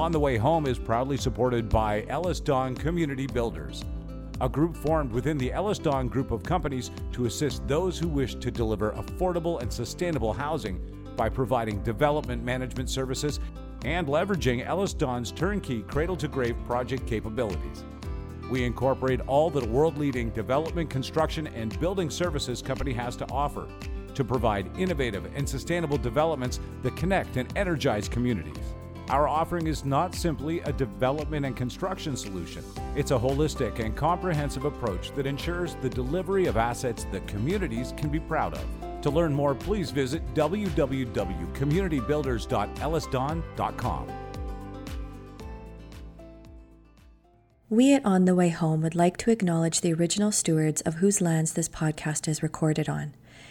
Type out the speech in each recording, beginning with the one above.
On the Way Home is proudly supported by EllisDon Community Builders, a group formed within the EllisDon group of companies to assist those who wish to deliver affordable and sustainable housing by providing development management services and leveraging EllisDon's turnkey cradle to grave project capabilities. We incorporate all that a world leading development, construction, and building services company has to offer to provide innovative and sustainable developments that connect and energize communities. Our offering is not simply a development and construction solution, it's a holistic and comprehensive approach that ensures the delivery of assets that communities can be proud of. To learn more, please visit www.communitybuilders.ellisdon.com. We at On the Way Home would like to acknowledge the original stewards of whose lands this podcast is recorded on.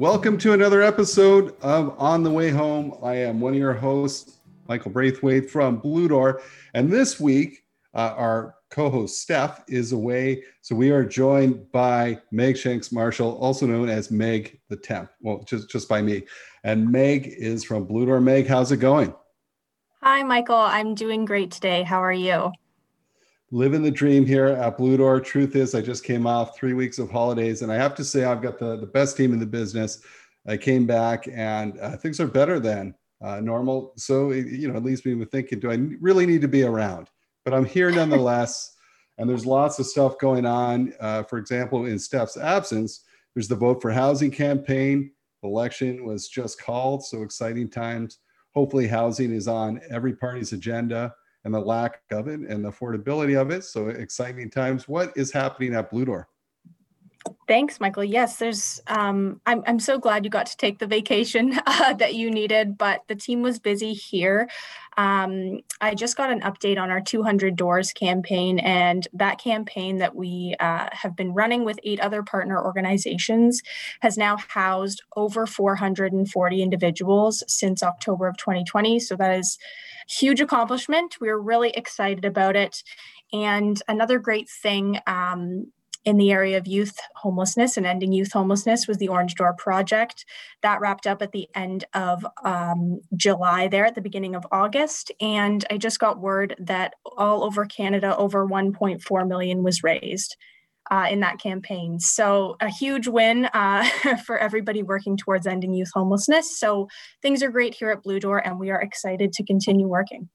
Welcome to another episode of On the Way Home. I am one of your hosts, Michael Braithwaite from Blue Door. And this week, uh, our co host Steph is away. So we are joined by Meg Shanks Marshall, also known as Meg the Temp. Well, just, just by me. And Meg is from Blue Door. Meg, how's it going? Hi, Michael. I'm doing great today. How are you? Living the dream here at Blue Door. Truth is, I just came off three weeks of holidays, and I have to say, I've got the, the best team in the business. I came back, and uh, things are better than uh, normal. So, you know, it leaves me with thinking, do I really need to be around? But I'm here nonetheless, and there's lots of stuff going on. Uh, for example, in Steph's absence, there's the Vote for Housing campaign. Election was just called, so exciting times. Hopefully, housing is on every party's agenda and the lack of it and the affordability of it. So exciting times. What is happening at Blue Door? Thanks, Michael. Yes, there's. Um, I'm I'm so glad you got to take the vacation uh, that you needed, but the team was busy here. Um, I just got an update on our 200 Doors campaign, and that campaign that we uh, have been running with eight other partner organizations has now housed over 440 individuals since October of 2020. So that is huge accomplishment. We're really excited about it. And another great thing um, in the area of youth homelessness and ending youth homelessness was the Orange Door Project. That wrapped up at the end of um, July, there at the beginning of August. And I just got word that all over Canada, over 1.4 million was raised. Uh, in that campaign. So, a huge win uh, for everybody working towards ending youth homelessness. So, things are great here at Blue Door, and we are excited to continue working.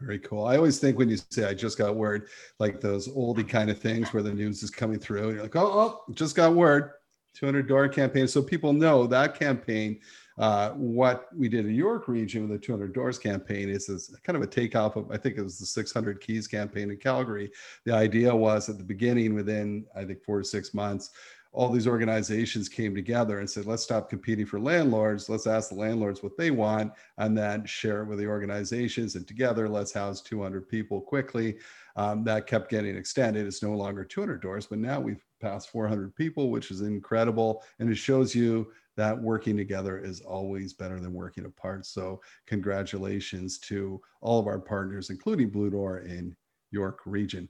Very cool. I always think when you say I just got word, like those oldie kind of things where the news is coming through, you're like, oh, oh just got word. 200 door campaign. So people know that campaign. Uh, what we did in York region with the 200 doors campaign is, is kind of a takeoff of, I think it was the 600 keys campaign in Calgary. The idea was at the beginning, within I think four to six months, all these organizations came together and said, let's stop competing for landlords. Let's ask the landlords what they want and then share it with the organizations. And together, let's house 200 people quickly. Um, that kept getting extended. It's no longer 200 doors, but now we've passed 400 people, which is incredible. And it shows you that working together is always better than working apart. So, congratulations to all of our partners, including Blue Door in York Region.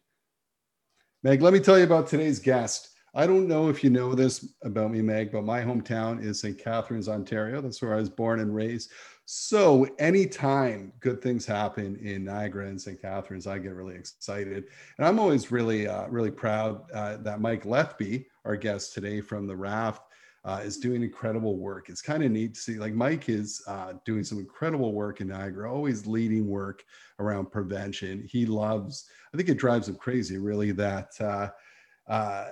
Meg, let me tell you about today's guest. I don't know if you know this about me, Meg, but my hometown is St. Catharines, Ontario. That's where I was born and raised. So anytime good things happen in Niagara and St. Catharines, I get really excited. And I'm always really, uh, really proud uh, that Mike Lethby, our guest today from the Raft, uh, is doing incredible work. It's kind of neat to see, like Mike is uh, doing some incredible work in Niagara, always leading work around prevention. He loves, I think it drives him crazy, really, that uh, uh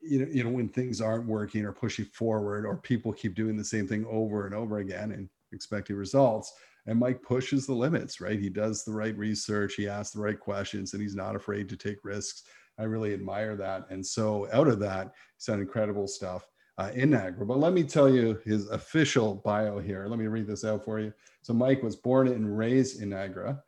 you know, you know, when things aren't working or pushing forward, or people keep doing the same thing over and over again and expecting results. And Mike pushes the limits, right? He does the right research, he asks the right questions, and he's not afraid to take risks. I really admire that. And so, out of that, he's done incredible stuff uh, in Niagara. But let me tell you his official bio here. Let me read this out for you. So, Mike was born and raised in Niagara.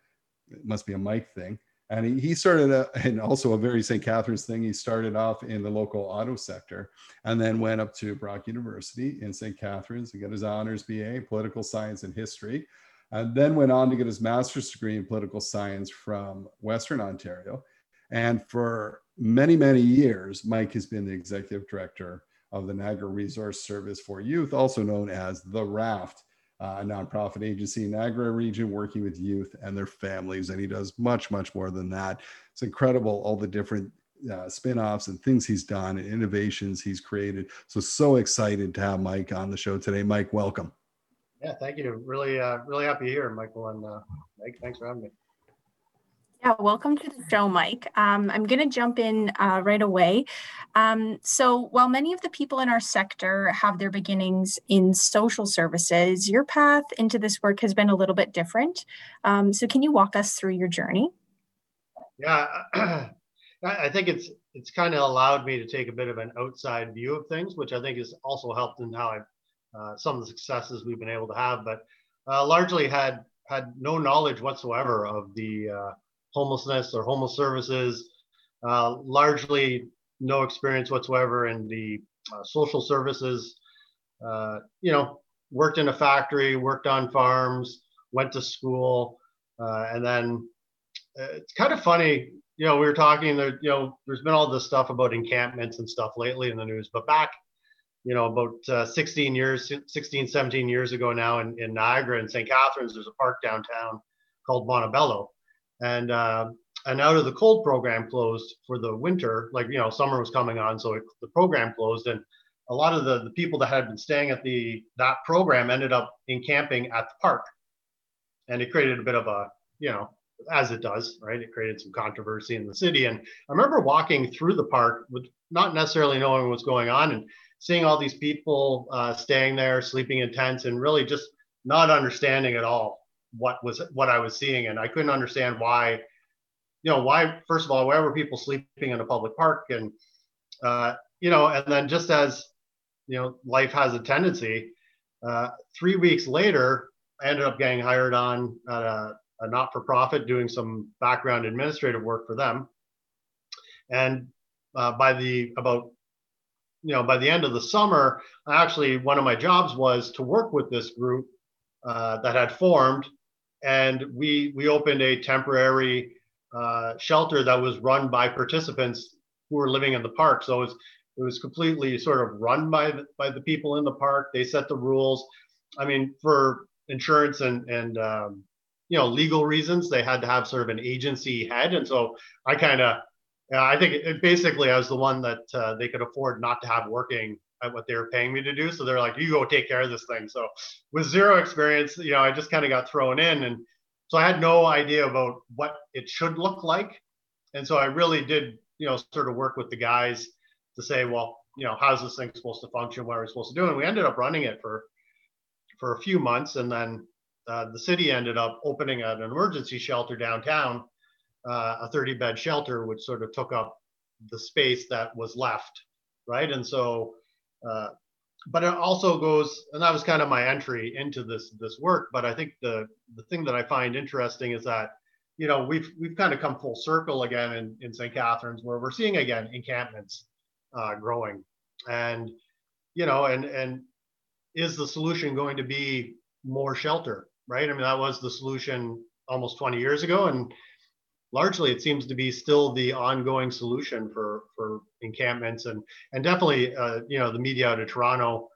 It must be a Mike thing. And he, he started, a, and also a very St. Catharines thing. He started off in the local auto sector and then went up to Brock University in St. Catharines to get his honors BA, political science and history, and then went on to get his master's degree in political science from Western Ontario. And for many, many years, Mike has been the executive director of the Niagara Resource Service for Youth, also known as the RAFT, uh, a nonprofit agency in Niagara region working with youth and their families. And he does much, much more than that. It's incredible all the different uh, spin-offs and things he's done and innovations he's created. So, so excited to have Mike on the show today. Mike, welcome. Yeah, thank you. Really, uh, really happy to here, Michael and uh, Mike. Thanks for having me. Yeah, welcome to the show, Mike. Um, I'm going to jump in uh, right away. Um, so, while many of the people in our sector have their beginnings in social services, your path into this work has been a little bit different. Um, so, can you walk us through your journey? Yeah, I think it's it's kind of allowed me to take a bit of an outside view of things, which I think has also helped in how I've uh, some of the successes we've been able to have. But uh, largely had had no knowledge whatsoever of the uh, homelessness or homeless services, uh, largely no experience whatsoever in the uh, social services. Uh, you know, worked in a factory, worked on farms, went to school, uh, and then uh, it's kind of funny. You know, we were talking there. You know, there's been all this stuff about encampments and stuff lately in the news, but back you know, about uh, 16 years, 16, 17 years ago now in, in Niagara and St. Catharines, there's a park downtown called Montebello and uh, and out of the cold program closed for the winter like you know summer was coming on so it, the program closed. And a lot of the, the people that had been staying at the that program ended up encamping at the park. And it created a bit of a you know as it does right? It created some controversy in the city. And i remember walking through the park with not necessarily knowing what's going on and seeing all these people uh, staying there sleeping in tents and really just not understanding at all what was what I was seeing, and I couldn't understand why. You know, why first of all, why were people sleeping in a public park, and uh, you know, and then just as you know, life has a tendency. Uh, three weeks later, I ended up getting hired on at a, a not-for-profit, doing some background administrative work for them. And uh, by the about you know by the end of the summer, actually one of my jobs was to work with this group uh, that had formed and we we opened a temporary uh, shelter that was run by participants who were living in the park. So it was it was completely sort of run by the, by the people in the park. They set the rules. I mean, for insurance and and um, you know legal reasons, they had to have sort of an agency head, and so I kind of I think it, basically I was the one that uh, they could afford not to have working at what they were paying me to do. So they're like, you go take care of this thing. So with zero experience, you know, I just kind of got thrown in. And so I had no idea about what it should look like. And so I really did, you know, sort of work with the guys to say, well, you know, how's this thing supposed to function? What are we supposed to do? And we ended up running it for for a few months. And then uh, the city ended up opening an emergency shelter downtown, uh, a 30 bed shelter, which sort of took up the space that was left. Right. And so uh, but it also goes, and that was kind of my entry into this this work. But I think the the thing that I find interesting is that you know we've we've kind of come full circle again in, in St. Catharines where we're seeing again encampments uh, growing, and you know, and and is the solution going to be more shelter? Right. I mean, that was the solution almost 20 years ago, and largely it seems to be still the ongoing solution for for encampments and and definitely uh, you know the media out of Toronto.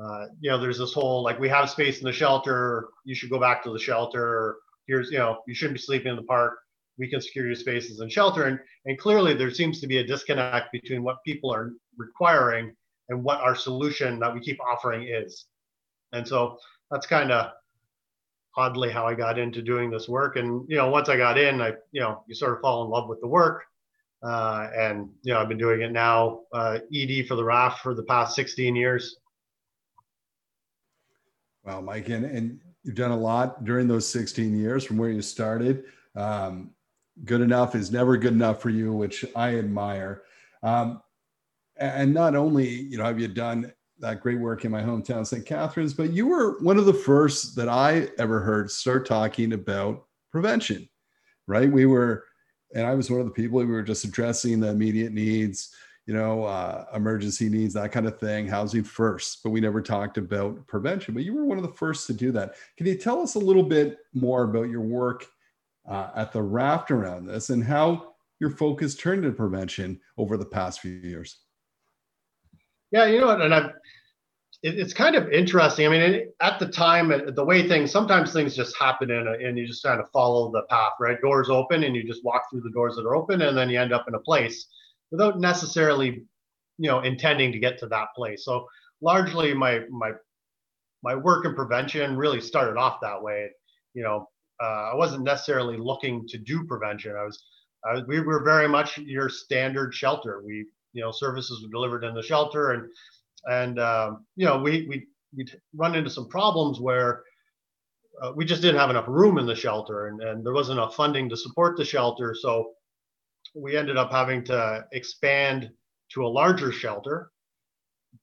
Uh, you know, there's this whole like we have space in the shelter. You should go back to the shelter. Here's you know you shouldn't be sleeping in the park. We can secure your spaces in shelter. And and clearly there seems to be a disconnect between what people are requiring and what our solution that we keep offering is. And so that's kind of oddly how I got into doing this work. And you know, once I got in, I you know you sort of fall in love with the work. Uh, and you know, I've been doing it now, uh, ED for the RAFT for the past 16 years. Wow, Mike, and, and you've done a lot during those 16 years from where you started. Um, good enough is never good enough for you, which I admire. Um, and not only you know have you done that great work in my hometown, St. Catharines. But you were one of the first that I ever heard start talking about prevention, right? We were and I was one of the people we were just addressing the immediate needs, you know, uh, emergency needs, that kind of thing, housing first. But we never talked about prevention. But you were one of the first to do that. Can you tell us a little bit more about your work uh, at the raft around this and how your focus turned to prevention over the past few years? Yeah, you know and I've it, it's kind of interesting. I mean, it, at the time, the way things sometimes things just happen in a, and you just kind of follow the path, right? Doors open, and you just walk through the doors that are open, and then you end up in a place without necessarily, you know, intending to get to that place. So largely, my my my work in prevention really started off that way. You know, uh, I wasn't necessarily looking to do prevention. I was, I was, we were very much your standard shelter. We, you know, services were delivered in the shelter, and and um, you know we we we'd run into some problems where uh, we just didn't have enough room in the shelter and, and there wasn't enough funding to support the shelter. So we ended up having to expand to a larger shelter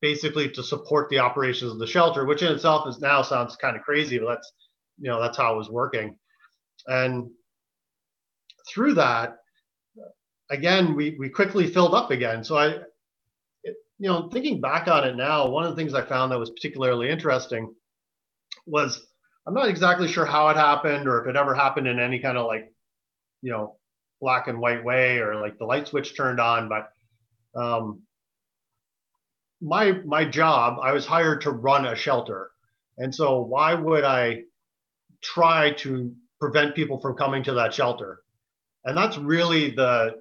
basically to support the operations of the shelter which in itself is now sounds kind of crazy but that's you know that's how it was working. And through that again we we quickly filled up again so i you know, thinking back on it now, one of the things I found that was particularly interesting was I'm not exactly sure how it happened or if it ever happened in any kind of like, you know, black and white way or like the light switch turned on, but um, my my job, I was hired to run a shelter. And so why would I try to prevent people from coming to that shelter? And that's really the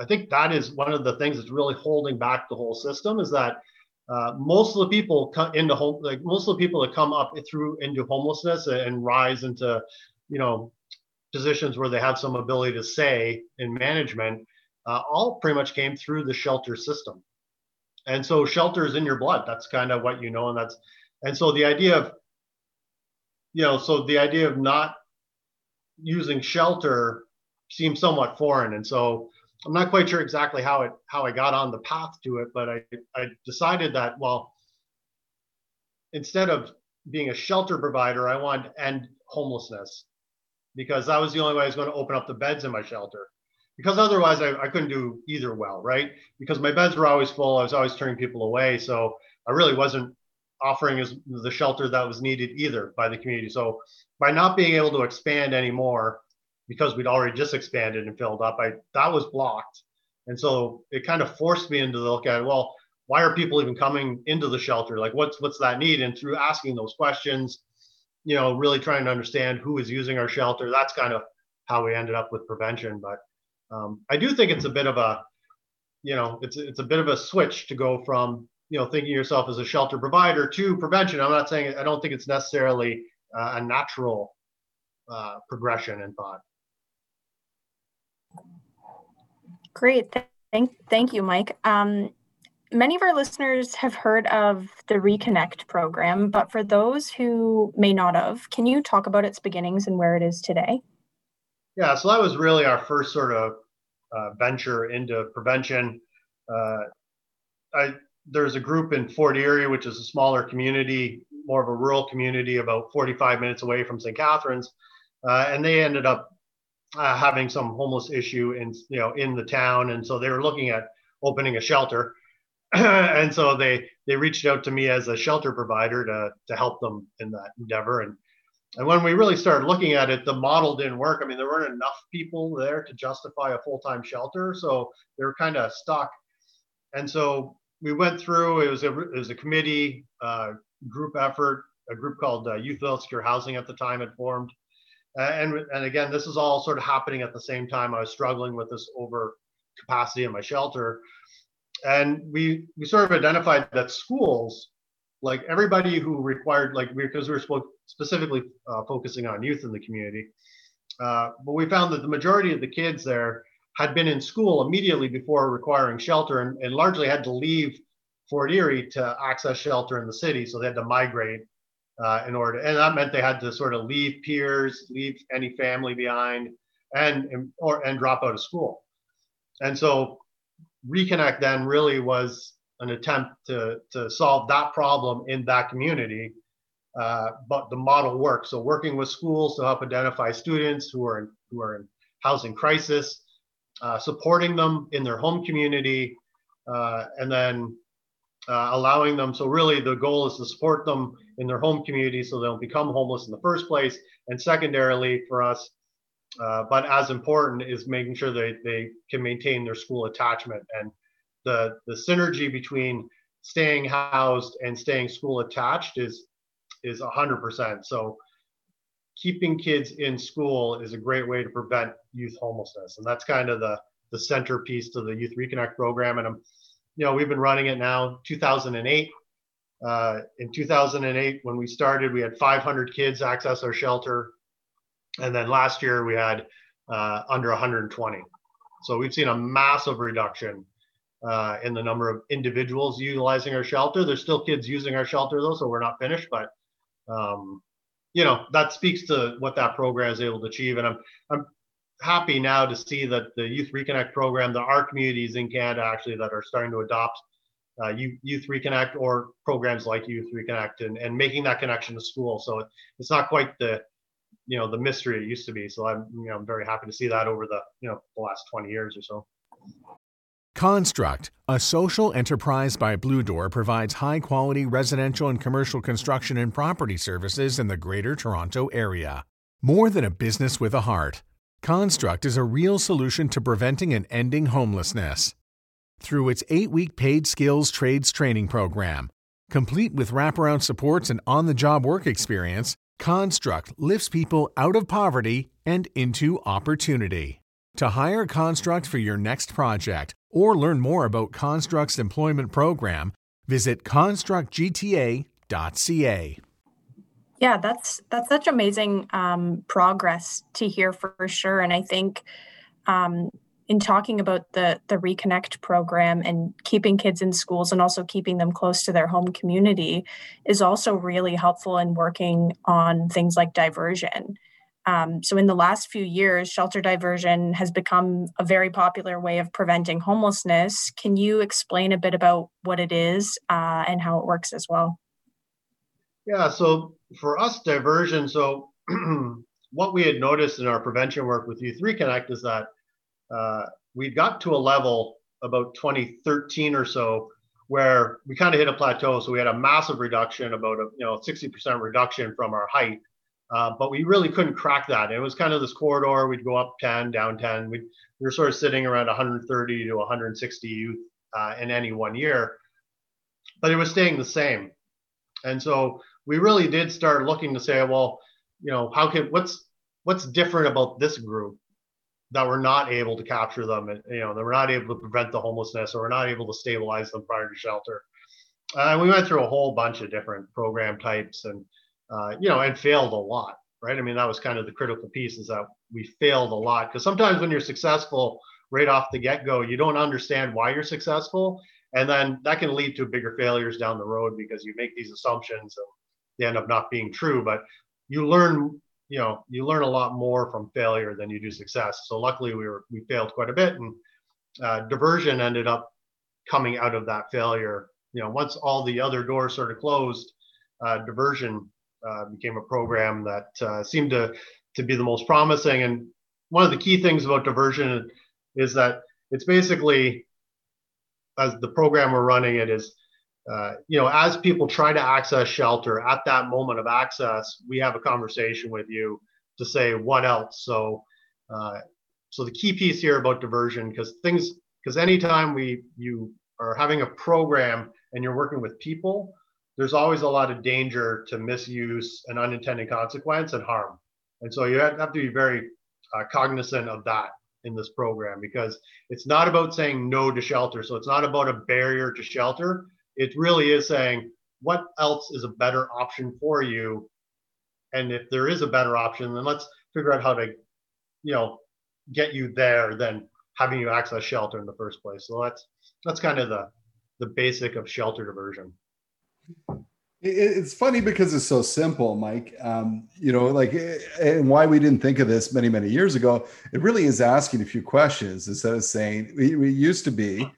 I think that is one of the things that's really holding back the whole system is that uh, most of the people come into home, like most of the people that come up through into homelessness and rise into, you know, positions where they have some ability to say in management, uh, all pretty much came through the shelter system. And so shelter is in your blood. That's kind of what you know, and that's and so the idea of, you know, so the idea of not using shelter seems somewhat foreign, and so I'm not quite sure exactly how it how I got on the path to it, but I I decided that well, instead of being a shelter provider, I wanted to end homelessness because that was the only way I was going to open up the beds in my shelter. Because otherwise, I, I couldn't do either well, right? Because my beds were always full. I was always turning people away. So I really wasn't offering as the shelter that was needed either by the community. So by not being able to expand anymore, because we'd already just expanded and filled up, I that was blocked. And so it kind of forced me into the look at, well, why are people even coming into the shelter? Like what's what's that need? And through asking those questions, you know, really trying to understand who is using our shelter, that's kind of how we ended up with prevention. But um, I do think it's a bit of a, you know, it's it's a bit of a switch to go from you know thinking yourself as a shelter provider to prevention. I'm not saying I don't think it's necessarily uh, a natural uh, progression in thought. Great. Thank, thank you, Mike. Um, many of our listeners have heard of the Reconnect program, but for those who may not have, can you talk about its beginnings and where it is today? Yeah, so that was really our first sort of uh, venture into prevention. Uh, I, there's a group in Fort Erie, which is a smaller community, more of a rural community, about 45 minutes away from St. Catharines, uh, and they ended up uh, having some homeless issue in you know in the town, and so they were looking at opening a shelter, and so they they reached out to me as a shelter provider to to help them in that endeavor, and and when we really started looking at it, the model didn't work. I mean, there weren't enough people there to justify a full time shelter, so they were kind of stuck, and so we went through. It was a it was a committee uh, group effort. A group called uh, Youth Without Secure Housing at the time had formed uh, and, and again, this is all sort of happening at the same time. I was struggling with this over capacity in my shelter. And we, we sort of identified that schools, like everybody who required, like because we were specifically uh, focusing on youth in the community, uh, but we found that the majority of the kids there had been in school immediately before requiring shelter and, and largely had to leave Fort Erie to access shelter in the city. So they had to migrate uh, in order, and that meant they had to sort of leave peers, leave any family behind, and, or and drop out of school. And so, reconnect then really was an attempt to to solve that problem in that community. Uh, but the model works. So working with schools to help identify students who are in, who are in housing crisis, uh, supporting them in their home community, uh, and then uh, allowing them. So really, the goal is to support them in their home community so they don't become homeless in the first place. And secondarily, for us, uh, but as important is making sure they, they can maintain their school attachment and the the synergy between staying housed and staying school attached is is 100%. So keeping kids in school is a great way to prevent youth homelessness. And that's kind of the, the centerpiece to the Youth Reconnect program. And I'm, you know, we've been running it now 2008. Uh, in 2008, when we started, we had 500 kids access our shelter. And then last year we had uh, under 120. So we've seen a massive reduction uh, in the number of individuals utilizing our shelter. There's still kids using our shelter though, so we're not finished, but um, you know that speaks to what that program is able to achieve. And I'm I'm happy now to see that the Youth Reconnect program, there are communities in Canada actually that are starting to adopt uh, Youth Reconnect or programs like Youth Reconnect and, and making that connection to school. So it's not quite the you know the mystery it used to be. So I'm you know I'm very happy to see that over the you know the last 20 years or so. Construct, a social enterprise by Blue Door, provides high quality residential and commercial construction and property services in the Greater Toronto Area. More than a business with a heart, Construct is a real solution to preventing and ending homelessness. Through its eight week paid skills trades training program, complete with wraparound supports and on the job work experience, Construct lifts people out of poverty and into opportunity. To hire Construct for your next project or learn more about Construct's employment program, visit constructgta.ca. Yeah, that's that's such amazing um, progress to hear for sure, and I think um, in talking about the the reconnect program and keeping kids in schools and also keeping them close to their home community is also really helpful in working on things like diversion um, so, in the last few years, shelter diversion has become a very popular way of preventing homelessness. Can you explain a bit about what it is uh, and how it works as well? Yeah, so for us, diversion, so what we had noticed in our prevention work with Youth Reconnect is that uh, we got to a level about 2013 or so where we kind of hit a plateau. So we had a massive reduction, about a you know 60% reduction from our height uh, but we really couldn't crack that. It was kind of this corridor. We'd go up 10, down 10. We'd, we were sort of sitting around 130 to 160 youth uh, in any one year, but it was staying the same. And so we really did start looking to say, well, you know, how can what's what's different about this group that we're not able to capture them, and you know, that we're not able to prevent the homelessness, or we're not able to stabilize them prior to shelter. And uh, we went through a whole bunch of different program types and uh, you know, and failed a lot, right? I mean, that was kind of the critical piece is that we failed a lot because sometimes when you're successful right off the get go, you don't understand why you're successful. And then that can lead to bigger failures down the road because you make these assumptions and they end up not being true. But you learn, you know, you learn a lot more from failure than you do success. So luckily we were, we failed quite a bit and uh, diversion ended up coming out of that failure. You know, once all the other doors sort of closed, uh, diversion uh, became a program that uh, seemed to to be the most promising. And one of the key things about diversion is that it's basically as the program we're running it is uh, you know as people try to access shelter at that moment of access we have a conversation with you to say what else so uh, so the key piece here about diversion because things because anytime we you are having a program and you're working with people there's always a lot of danger to misuse and unintended consequence and harm. And so you have to be very uh, cognizant of that in this program because it's not about saying no to shelter. So it's not about a barrier to shelter. It really is saying what else is a better option for you. And if there is a better option, then let's figure out how to, you know, get you there than having you access shelter in the first place. So that's that's kind of the the basic of shelter diversion it's funny because it's so simple, Mike. Um, you know, like, and why we didn't think of this many, many years ago. It really is asking a few questions instead of saying we, we used to be,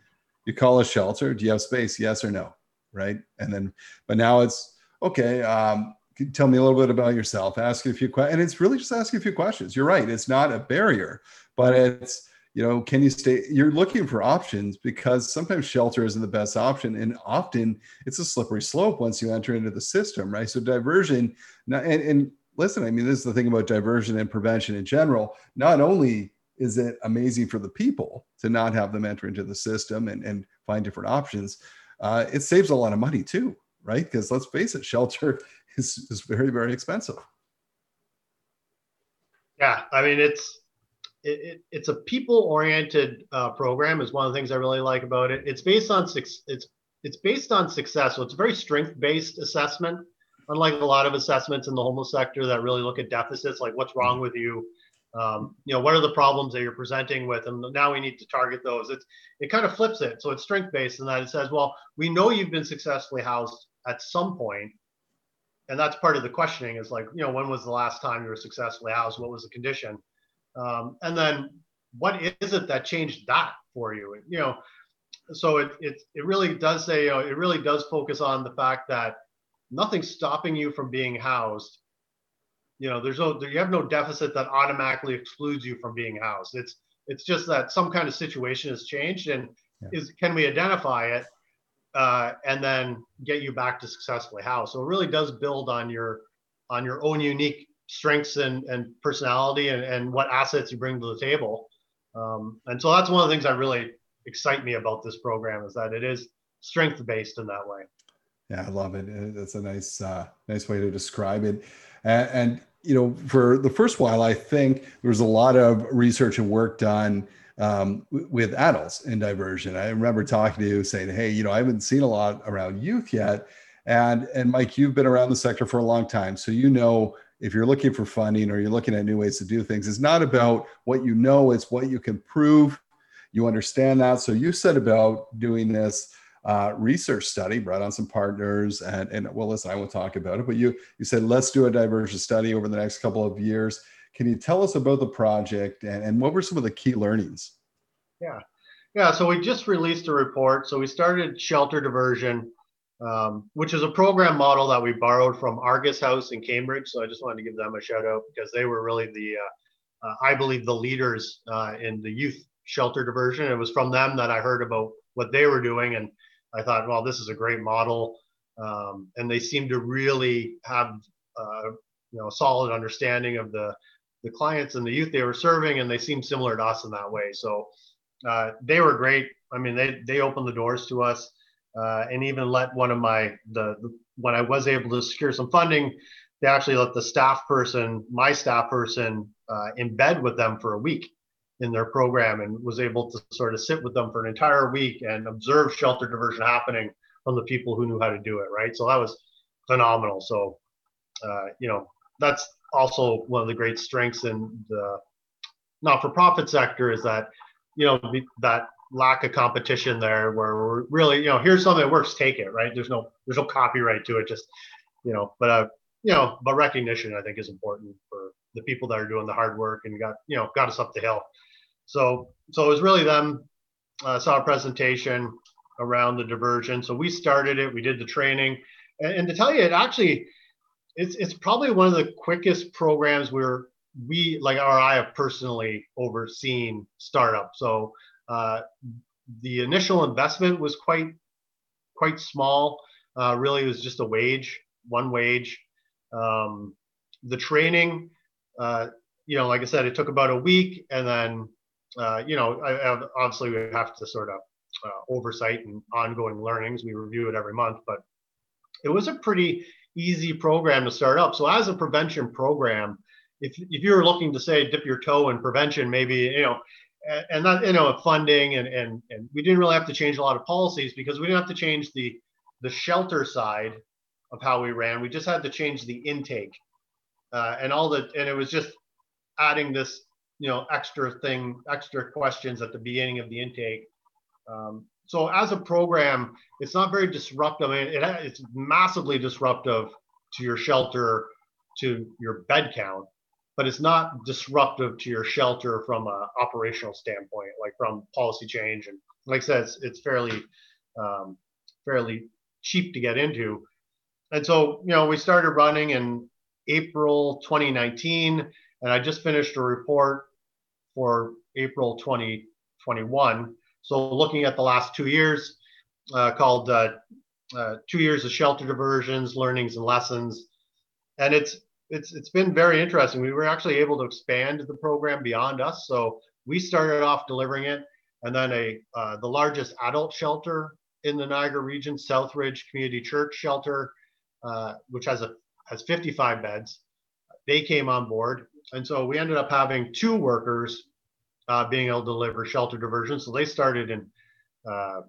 you call a shelter, do you have space? Yes or no, right? And then, but now it's okay. Um, tell me a little bit about yourself. Ask a few questions, and it's really just asking a few questions. You're right; it's not a barrier, but it's you know, can you stay? You're looking for options because sometimes shelter isn't the best option, and often it's a slippery slope once you enter into the system, right? So diversion, and, and listen, I mean, this is the thing about diversion and prevention in general. Not only is it amazing for the people to not have them enter into the system and, and find different options, uh, it saves a lot of money too, right? Because let's face it, shelter is, is very, very expensive. Yeah, I mean, it's it, it, it's a people-oriented uh, program is one of the things I really like about it. It's based on six. It's it's based on success. So it's a very strength-based assessment, unlike a lot of assessments in the homeless sector that really look at deficits, like what's wrong with you, um, you know, what are the problems that you're presenting with, and now we need to target those. It's it kind of flips it. So it's strength-based in that it says, well, we know you've been successfully housed at some point, and that's part of the questioning is like, you know, when was the last time you were successfully housed? What was the condition? Um, and then what is it that changed that for you? You know, so it, it, it really does say, you know, it really does focus on the fact that nothing's stopping you from being housed. You know, there's no, you have no deficit that automatically excludes you from being housed. It's, it's just that some kind of situation has changed and yeah. is, can we identify it uh, and then get you back to successfully housed? So it really does build on your, on your own unique strengths and, and personality and, and what assets you bring to the table. Um, and so that's one of the things that really excite me about this program is that it is strength based in that way. Yeah, I love it. That's a nice, uh, nice way to describe it. And, and, you know, for the first while, I think there was a lot of research and work done um, with adults in diversion. I remember talking to you saying, "Hey, you know, I haven't seen a lot around youth yet." And and Mike, you've been around the sector for a long time, so you know if you're looking for funding or you're looking at new ways to do things, it's not about what you know, it's what you can prove. You understand that. So you said about doing this uh, research study, brought on some partners, and, and well, listen, I won't talk about it, but you you said let's do a diversion study over the next couple of years. Can you tell us about the project and, and what were some of the key learnings? Yeah. Yeah, so we just released a report. So we started shelter diversion um, which is a program model that we borrowed from Argus House in Cambridge. So I just wanted to give them a shout out because they were really the, uh, uh, I believe, the leaders uh, in the youth shelter diversion. It was from them that I heard about what they were doing, and I thought, well, this is a great model. Um, and they seem to really have, uh, you know, a solid understanding of the the clients and the youth they were serving, and they seem similar to us in that way. So uh, they were great. I mean, they they opened the doors to us uh, and even let one of my the, the, when I was able to secure some funding, they actually let the staff person, my staff person, uh, embed with them for a week in their program, and was able to sort of sit with them for an entire week and observe shelter diversion happening from the people who knew how to do it. Right, so that was phenomenal. So, uh, you know, that's also one of the great strengths in the not-for-profit sector is that you know that lack of competition there where we're really you know here's something that works take it right there's no there's no copyright to it just you know but uh you know but recognition i think is important for the people that are doing the hard work and got you know got us up the hill so so it was really them uh, saw a presentation around the diversion so we started it we did the training and, and to tell you it actually it's it's probably one of the quickest programs we're we like or I have personally overseen startup. So uh, the initial investment was quite quite small. Uh, really, it was just a wage, one wage. Um, the training, uh, you know, like I said, it took about a week, and then uh, you know, I, I, obviously we have to sort of uh, oversight and ongoing learnings. We review it every month, but it was a pretty easy program to start up. So as a prevention program, if if you're looking to say dip your toe in prevention, maybe you know and that you know funding and and and we didn't really have to change a lot of policies because we didn't have to change the the shelter side of how we ran. We just had to change the intake uh, and all the and it was just adding this you know extra thing, extra questions at the beginning of the intake. Um, so as a program, it's not very disruptive. I mean, it, it's massively disruptive to your shelter, to your bed count but it's not disruptive to your shelter from an operational standpoint, like from policy change. And like I said, it's, it's fairly, um, fairly cheap to get into. And so, you know, we started running in April 2019, and I just finished a report for April 2021. So looking at the last two years, uh, called uh, uh, two years of shelter diversions, learnings and lessons, and it's it's it's been very interesting. We were actually able to expand the program beyond us. So we started off delivering it, and then a uh, the largest adult shelter in the Niagara region, Southridge Community Church Shelter, uh, which has a has 55 beds. They came on board, and so we ended up having two workers uh, being able to deliver shelter diversion. So they started in uh,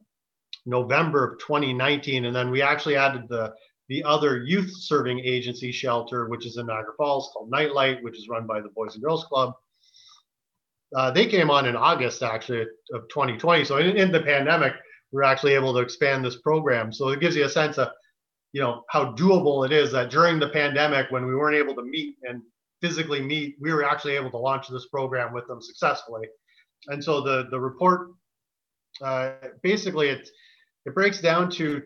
November of 2019, and then we actually added the the other youth serving agency shelter, which is in Niagara Falls, called Nightlight, which is run by the Boys and Girls Club. Uh, they came on in August actually of 2020. So in, in the pandemic, we're actually able to expand this program. So it gives you a sense of, you know, how doable it is that during the pandemic, when we weren't able to meet and physically meet, we were actually able to launch this program with them successfully. And so the the report, uh, basically, it it breaks down to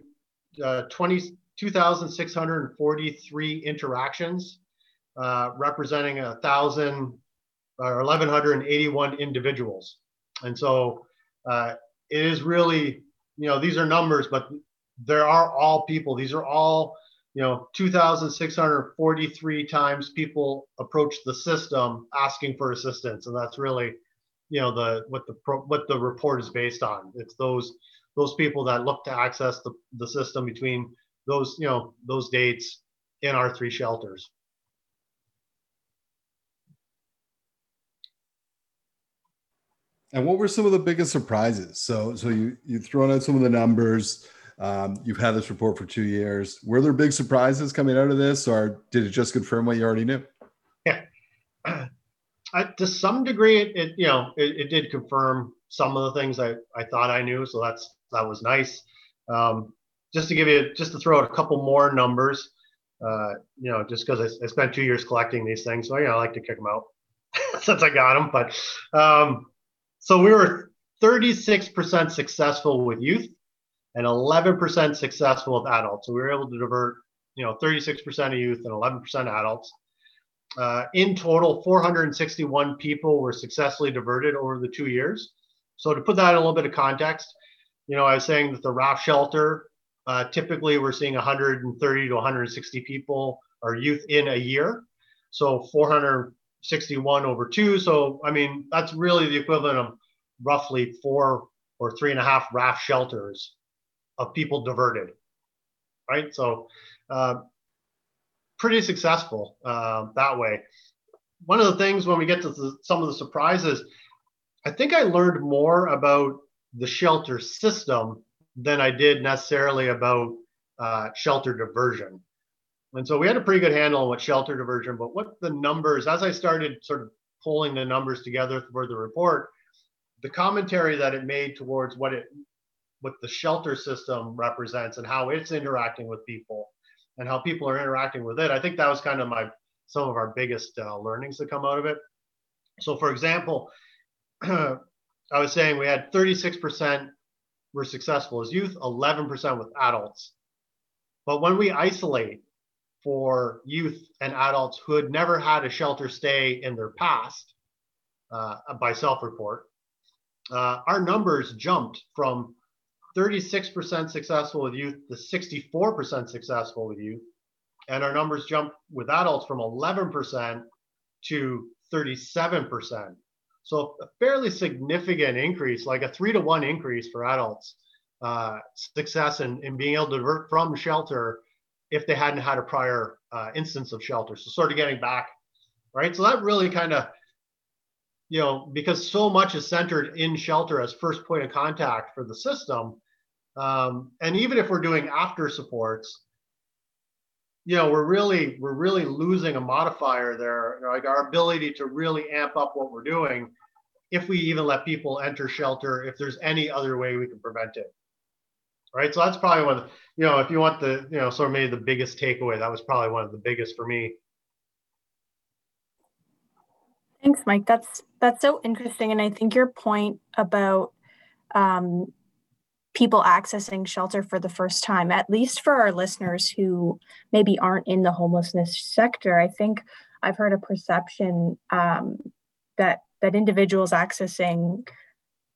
uh, 20 2,643 interactions, uh, representing a thousand or 1,181 individuals. And so uh, it is really, you know, these are numbers, but there are all people. These are all, you know, 2,643 times people approach the system asking for assistance, and that's really, you know, the what the what the report is based on. It's those those people that look to access the, the system between those you know those dates in our three shelters. And what were some of the biggest surprises? So, so you you've thrown out some of the numbers. Um, you've had this report for two years. Were there big surprises coming out of this, or did it just confirm what you already knew? Yeah, uh, to some degree, it, it you know it, it, did confirm some of the things I, I thought I knew. So that's that was nice. Um, just to give you, just to throw out a couple more numbers, uh, you know, just because I, I, spent two years collecting these things, so you know, I like to kick them out since I got them. But um, so we were 36% successful with youth and 11% successful with adults. So we were able to divert, you know, 36% of youth and 11% adults. Uh, in total, 461 people were successfully diverted over the two years. So to put that in a little bit of context, you know, I was saying that the RAFT shelter uh, typically, we're seeing 130 to 160 people or youth in a year. So 461 over two. So, I mean, that's really the equivalent of roughly four or three and a half RAFT shelters of people diverted, right? So, uh, pretty successful uh, that way. One of the things when we get to the, some of the surprises, I think I learned more about the shelter system than I did necessarily about uh, shelter diversion. And so we had a pretty good handle on what shelter diversion, but what the numbers, as I started sort of pulling the numbers together for the report, the commentary that it made towards what it what the shelter system represents and how it's interacting with people and how people are interacting with it. I think that was kind of my some of our biggest uh, learnings that come out of it. So, for example, I was saying we had 36% were successful as youth, 11% with adults. But when we isolate for youth and adults who had never had a shelter stay in their past uh, by self report, uh, our numbers jumped from 36% successful with youth to 64% successful with youth. And our numbers jumped with adults from 11% to 37%. So a fairly significant increase, like a three to one increase for adults, uh, success in, in being able to divert from shelter if they hadn't had a prior uh, instance of shelter. So sort of getting back, right? So that really kind of, you know, because so much is centered in shelter as first point of contact for the system. Um, and even if we're doing after supports, you know, we're really we're really losing a modifier there, like our ability to really amp up what we're doing if we even let people enter shelter, if there's any other way we can prevent it. Right. So that's probably one, Of the, you know, if you want the, you know, sort of maybe the biggest takeaway, that was probably one of the biggest for me. Thanks, Mike. That's that's so interesting. And I think your point about um, people accessing shelter for the first time, at least for our listeners who maybe aren't in the homelessness sector. I think I've heard a perception um, that that individuals accessing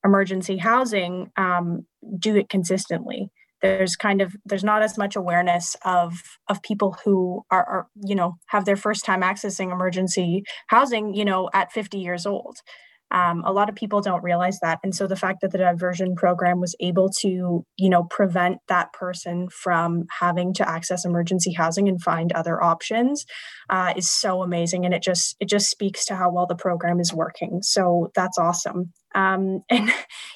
emergency housing um, do it consistently there's kind of there's not as much awareness of of people who are, are you know have their first time accessing emergency housing you know at 50 years old um, a lot of people don't realize that. And so the fact that the diversion program was able to you know prevent that person from having to access emergency housing and find other options uh, is so amazing. And it just it just speaks to how well the program is working. So that's awesome um, and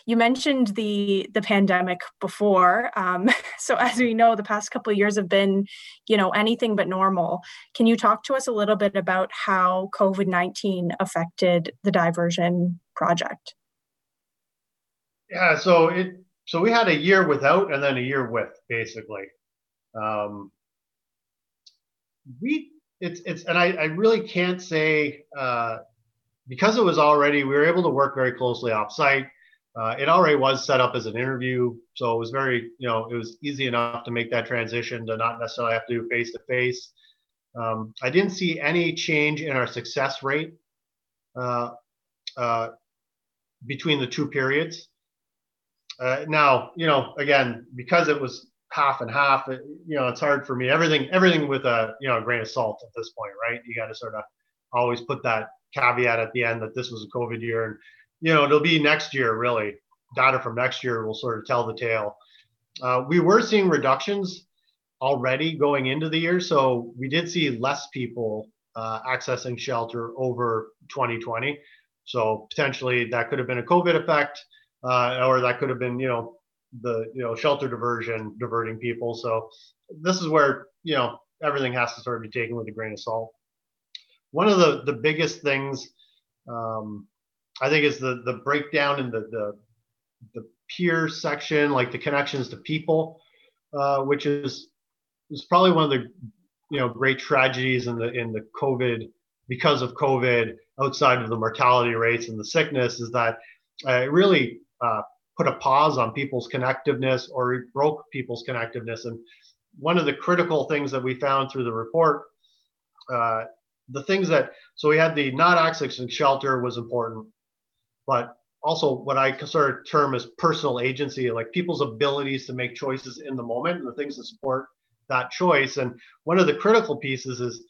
you mentioned the the pandemic before. Um, so as we know, the past couple of years have been, you know, anything but normal. Can you talk to us a little bit about how COVID nineteen affected the diversion project? Yeah, so it so we had a year without and then a year with basically. Um, we it's it's and I, I really can't say uh, because it was already, we were able to work very closely offsite. Uh, it already was set up as an interview, so it was very, you know, it was easy enough to make that transition to not necessarily have to do face to face. I didn't see any change in our success rate uh, uh, between the two periods. Uh, now, you know, again, because it was half and half, it, you know, it's hard for me. Everything, everything with a, you know, a grain of salt at this point, right? You got to sort of always put that caveat at the end that this was a COVID year, and you know it'll be next year really. Data from next year will sort of tell the tale. Uh, we were seeing reductions already going into the year, so we did see less people uh, accessing shelter over 2020. So potentially that could have been a COVID effect, uh, or that could have been you know the you know shelter diversion diverting people. So this is where you know everything has to sort of be taken with a grain of salt one of the the biggest things um, I think is the the breakdown in the the the peer section, like the connections to people, uh, which is is probably one of the you know great tragedies in the in the COVID because of COVID outside of the mortality rates and the sickness is that uh, it really uh, put a pause on people's connectiveness or it broke people's connectiveness. And one of the critical things that we found through the report uh, the things that so we had the not accessing shelter was important, but also what I sort of term as personal agency, like people's abilities to make choices in the moment and the things that support that choice. And one of the critical pieces is,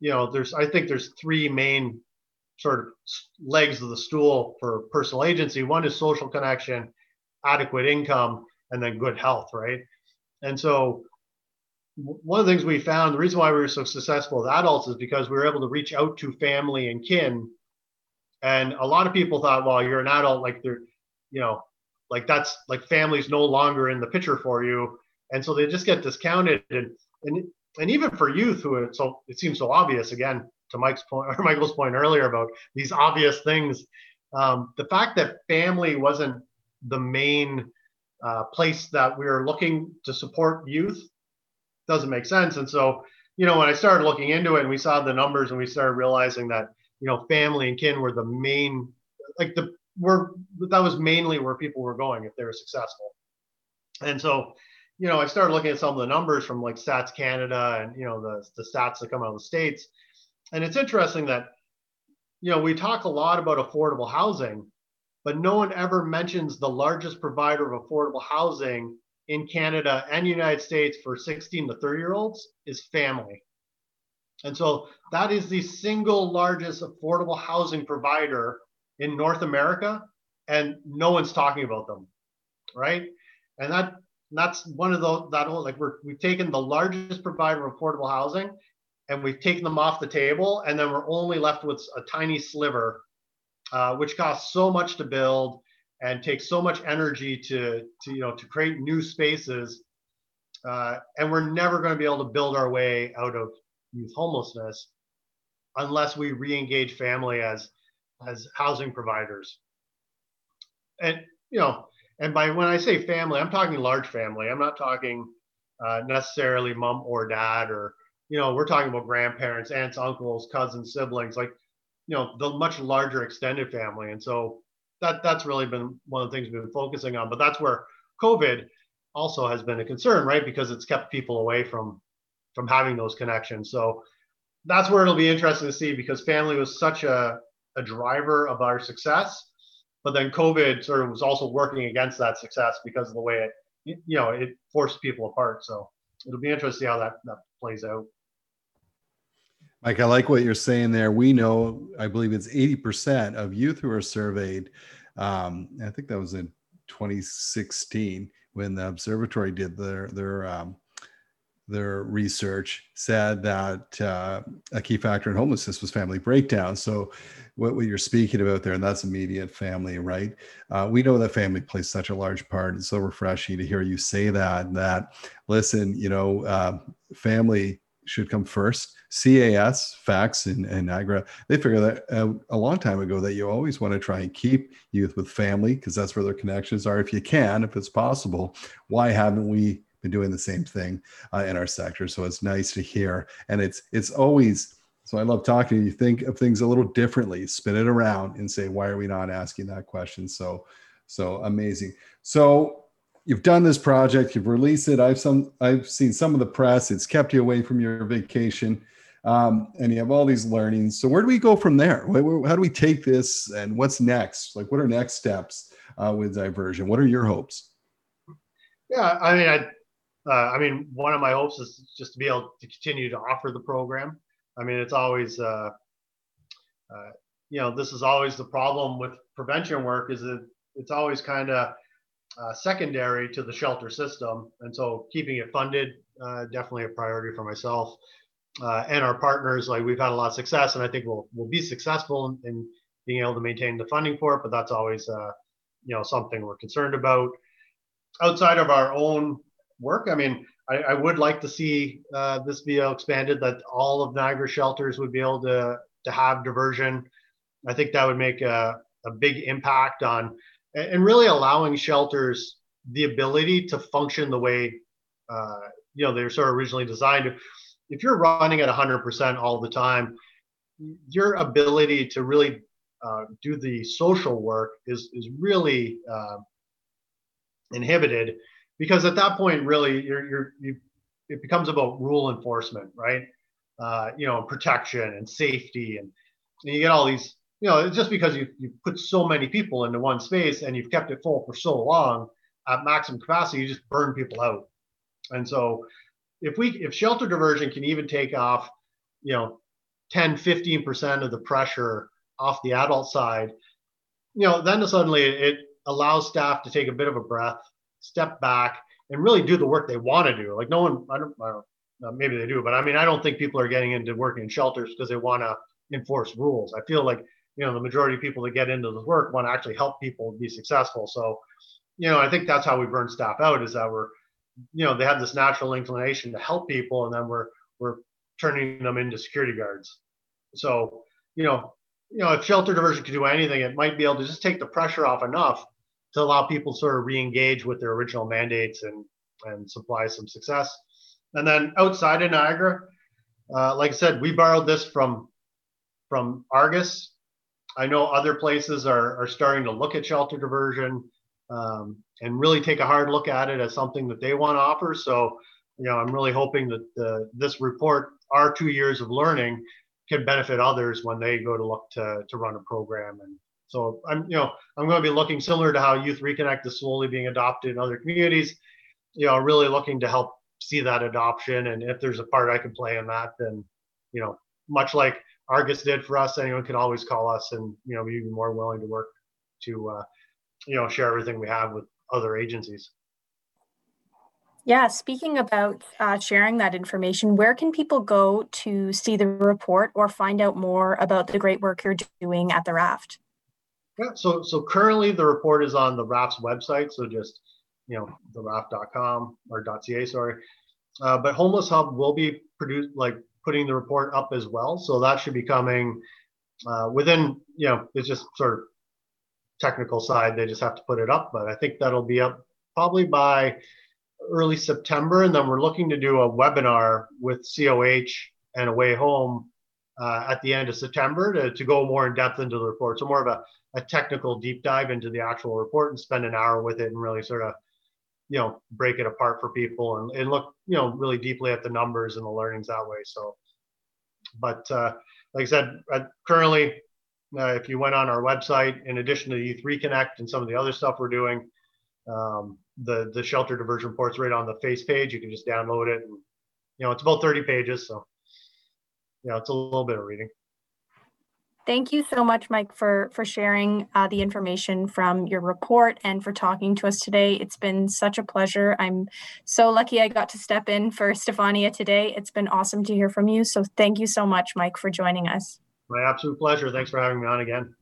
you know, there's I think there's three main sort of legs of the stool for personal agency. One is social connection, adequate income, and then good health, right? And so one of the things we found, the reason why we were so successful with adults is because we were able to reach out to family and kin. And a lot of people thought, well, you're an adult, like they're, you know, like that's like family's no longer in the picture for you. And so they just get discounted. And and and even for youth who it so it seems so obvious again to Mike's point or Michael's point earlier about these obvious things. Um, the fact that family wasn't the main uh, place that we were looking to support youth doesn't make sense. And so, you know, when I started looking into it and we saw the numbers and we started realizing that, you know, family and kin were the main, like the, were, that was mainly where people were going if they were successful. And so, you know, I started looking at some of the numbers from like Stats Canada and, you know, the, the stats that come out of the States. And it's interesting that, you know, we talk a lot about affordable housing, but no one ever mentions the largest provider of affordable housing in Canada and United States for 16 to 30 year olds is family. And so that is the single largest affordable housing provider in North America, and no one's talking about them, right? And that that's one of those that like we're we've taken the largest provider of affordable housing, and we've taken them off the table, and then we're only left with a tiny sliver, uh, which costs so much to build and takes so much energy to, to you know to create new spaces uh, and we're never going to be able to build our way out of youth homelessness unless we re-engage family as as housing providers. And you know and by when i say family i'm talking large family. I'm not talking uh, necessarily mom or dad or you know we're talking about grandparents aunts uncles cousins siblings like you know the much larger extended family. And so that that's really been one of the things we've been focusing on. But that's where COVID also has been a concern, right? Because it's kept people away from from having those connections. So that's where it'll be interesting to see because family was such a a driver of our success. But then COVID sort of was also working against that success because of the way it, you know, it forced people apart. So it'll be interesting to see how that, that plays out. Mike, I like what you're saying there. We know, I believe it's 80% of youth who are surveyed. Um, I think that was in 2016 when the observatory did their their um, their research said that uh, a key factor in homelessness was family breakdown. So, what, what, you're speaking about there, and that's immediate family, right? Uh, we know that family plays such a large part. It's so refreshing to hear you say that. That listen, you know, uh, family should come first. CAS, FACS, and, and Niagara, they figured that out a long time ago that you always want to try and keep youth with family because that's where their connections are. If you can, if it's possible, why haven't we been doing the same thing uh, in our sector? So it's nice to hear, and it's it's always. So I love talking you. Think of things a little differently, spin it around, and say, why are we not asking that question? So, so amazing. So you've done this project, you've released it. I've some I've seen some of the press. It's kept you away from your vacation, um, and you have all these learnings. So where do we go from there? How do we take this, and what's next? Like, what are next steps uh, with diversion? What are your hopes? Yeah, I mean, I. Uh, I mean, one of my hopes is just to be able to continue to offer the program. I mean, it's always, uh, uh, you know, this is always the problem with prevention work is that it's always kind of uh, secondary to the shelter system. And so keeping it funded, uh, definitely a priority for myself uh, and our partners. Like we've had a lot of success and I think we'll, we'll be successful in, in being able to maintain the funding for it, but that's always, uh, you know, something we're concerned about. Outside of our own work, I mean, I, I would like to see uh, this be expanded that all of Niagara shelters would be able to, to have diversion. I think that would make a, a big impact on and really allowing shelters the ability to function the way uh, you know they're sort of originally designed. If you're running at 100% all the time, your ability to really uh, do the social work is is really uh, inhibited because at that point, really, you're you're you, it becomes about rule enforcement, right? Uh, you know, protection and safety, and, and you get all these you know, just because you you put so many people into one space and you've kept it full for so long at maximum capacity, you just burn people out. And so if we if shelter diversion can even take off, you know, 10, 15% of the pressure off the adult side, you know, then suddenly it allows staff to take a bit of a breath, step back, and really do the work they want to do. Like no one, I don't, I don't uh, maybe they do, but I mean, I don't think people are getting into working in shelters because they want to enforce rules. I feel like you know the majority of people that get into the work want to actually help people be successful so you know i think that's how we burn staff out is that we're you know they have this natural inclination to help people and then we're we're turning them into security guards. So you know you know if shelter diversion could do anything it might be able to just take the pressure off enough to allow people to sort of re-engage with their original mandates and and supply some success. And then outside of niagara uh, like i said we borrowed this from from argus. I know other places are, are starting to look at shelter diversion um, and really take a hard look at it as something that they want to offer. So, you know, I'm really hoping that the, this report, our two years of learning, can benefit others when they go to look to, to run a program. And so I'm, you know, I'm going to be looking similar to how Youth Reconnect is slowly being adopted in other communities. You know, really looking to help see that adoption. And if there's a part I can play in that, then, you know, much like Argus did for us. Anyone can always call us, and you know, we'd be more willing to work to, uh, you know, share everything we have with other agencies. Yeah, speaking about uh, sharing that information, where can people go to see the report or find out more about the great work you're doing at the Raft? Yeah, so so currently the report is on the Raft's website, so just you know the raft.com or .ca, sorry. Uh, but Homeless Hub will be produced like putting the report up as well. So that should be coming uh, within, you know, it's just sort of technical side. They just have to put it up, but I think that'll be up probably by early September. And then we're looking to do a webinar with COH and A Way Home uh, at the end of September to, to go more in depth into the report. So more of a, a technical deep dive into the actual report and spend an hour with it and really sort of you know break it apart for people and, and look you know really deeply at the numbers and the learnings that way so but uh, like i said currently uh, if you went on our website, in addition to the Youth Reconnect and some of the other stuff we're doing, um, the the shelter diversion report's right on the face page. You can just download it, and you know it's about 30 pages, so yeah, it's a little bit of reading. Thank you so much, Mike, for for sharing uh, the information from your report and for talking to us today. It's been such a pleasure. I'm so lucky I got to step in for Stefania today. It's been awesome to hear from you. So thank you so much, Mike, for joining us. My absolute pleasure. Thanks for having me on again.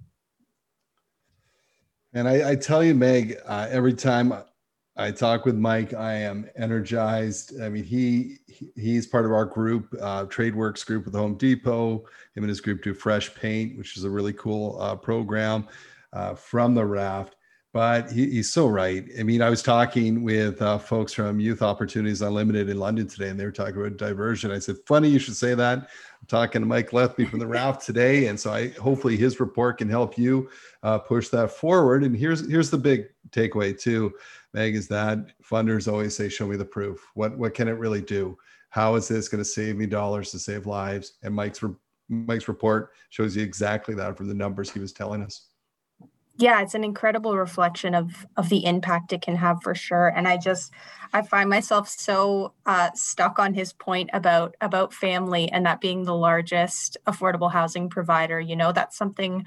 And I, I tell you, Meg, uh, every time I talk with Mike. I am energized. I mean, he, he's part of our group, uh, TradeWorks group with Home Depot. Him and his group do Fresh Paint, which is a really cool uh, program uh, from the raft. But he, he's so right. I mean, I was talking with uh, folks from Youth Opportunities Unlimited in London today, and they were talking about diversion. I said, "Funny you should say that." I'm talking to Mike Lethby from the raft today, and so I hopefully his report can help you uh, push that forward. And here's here's the big takeaway too Meg, is that funders always say, "Show me the proof. What what can it really do? How is this going to save me dollars to save lives?" And Mike's re- Mike's report shows you exactly that from the numbers he was telling us. Yeah, it's an incredible reflection of of the impact it can have for sure. And I just I find myself so uh, stuck on his point about about family and that being the largest affordable housing provider. You know, that's something.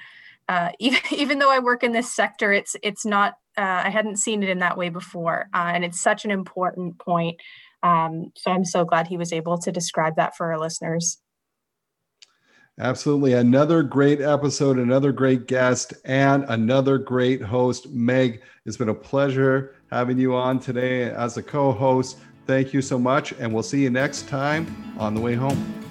Uh, even even though I work in this sector, it's it's not uh, I hadn't seen it in that way before. Uh, and it's such an important point. Um, so I'm so glad he was able to describe that for our listeners. Absolutely. Another great episode, another great guest, and another great host. Meg, it's been a pleasure having you on today as a co host. Thank you so much. And we'll see you next time on the way home.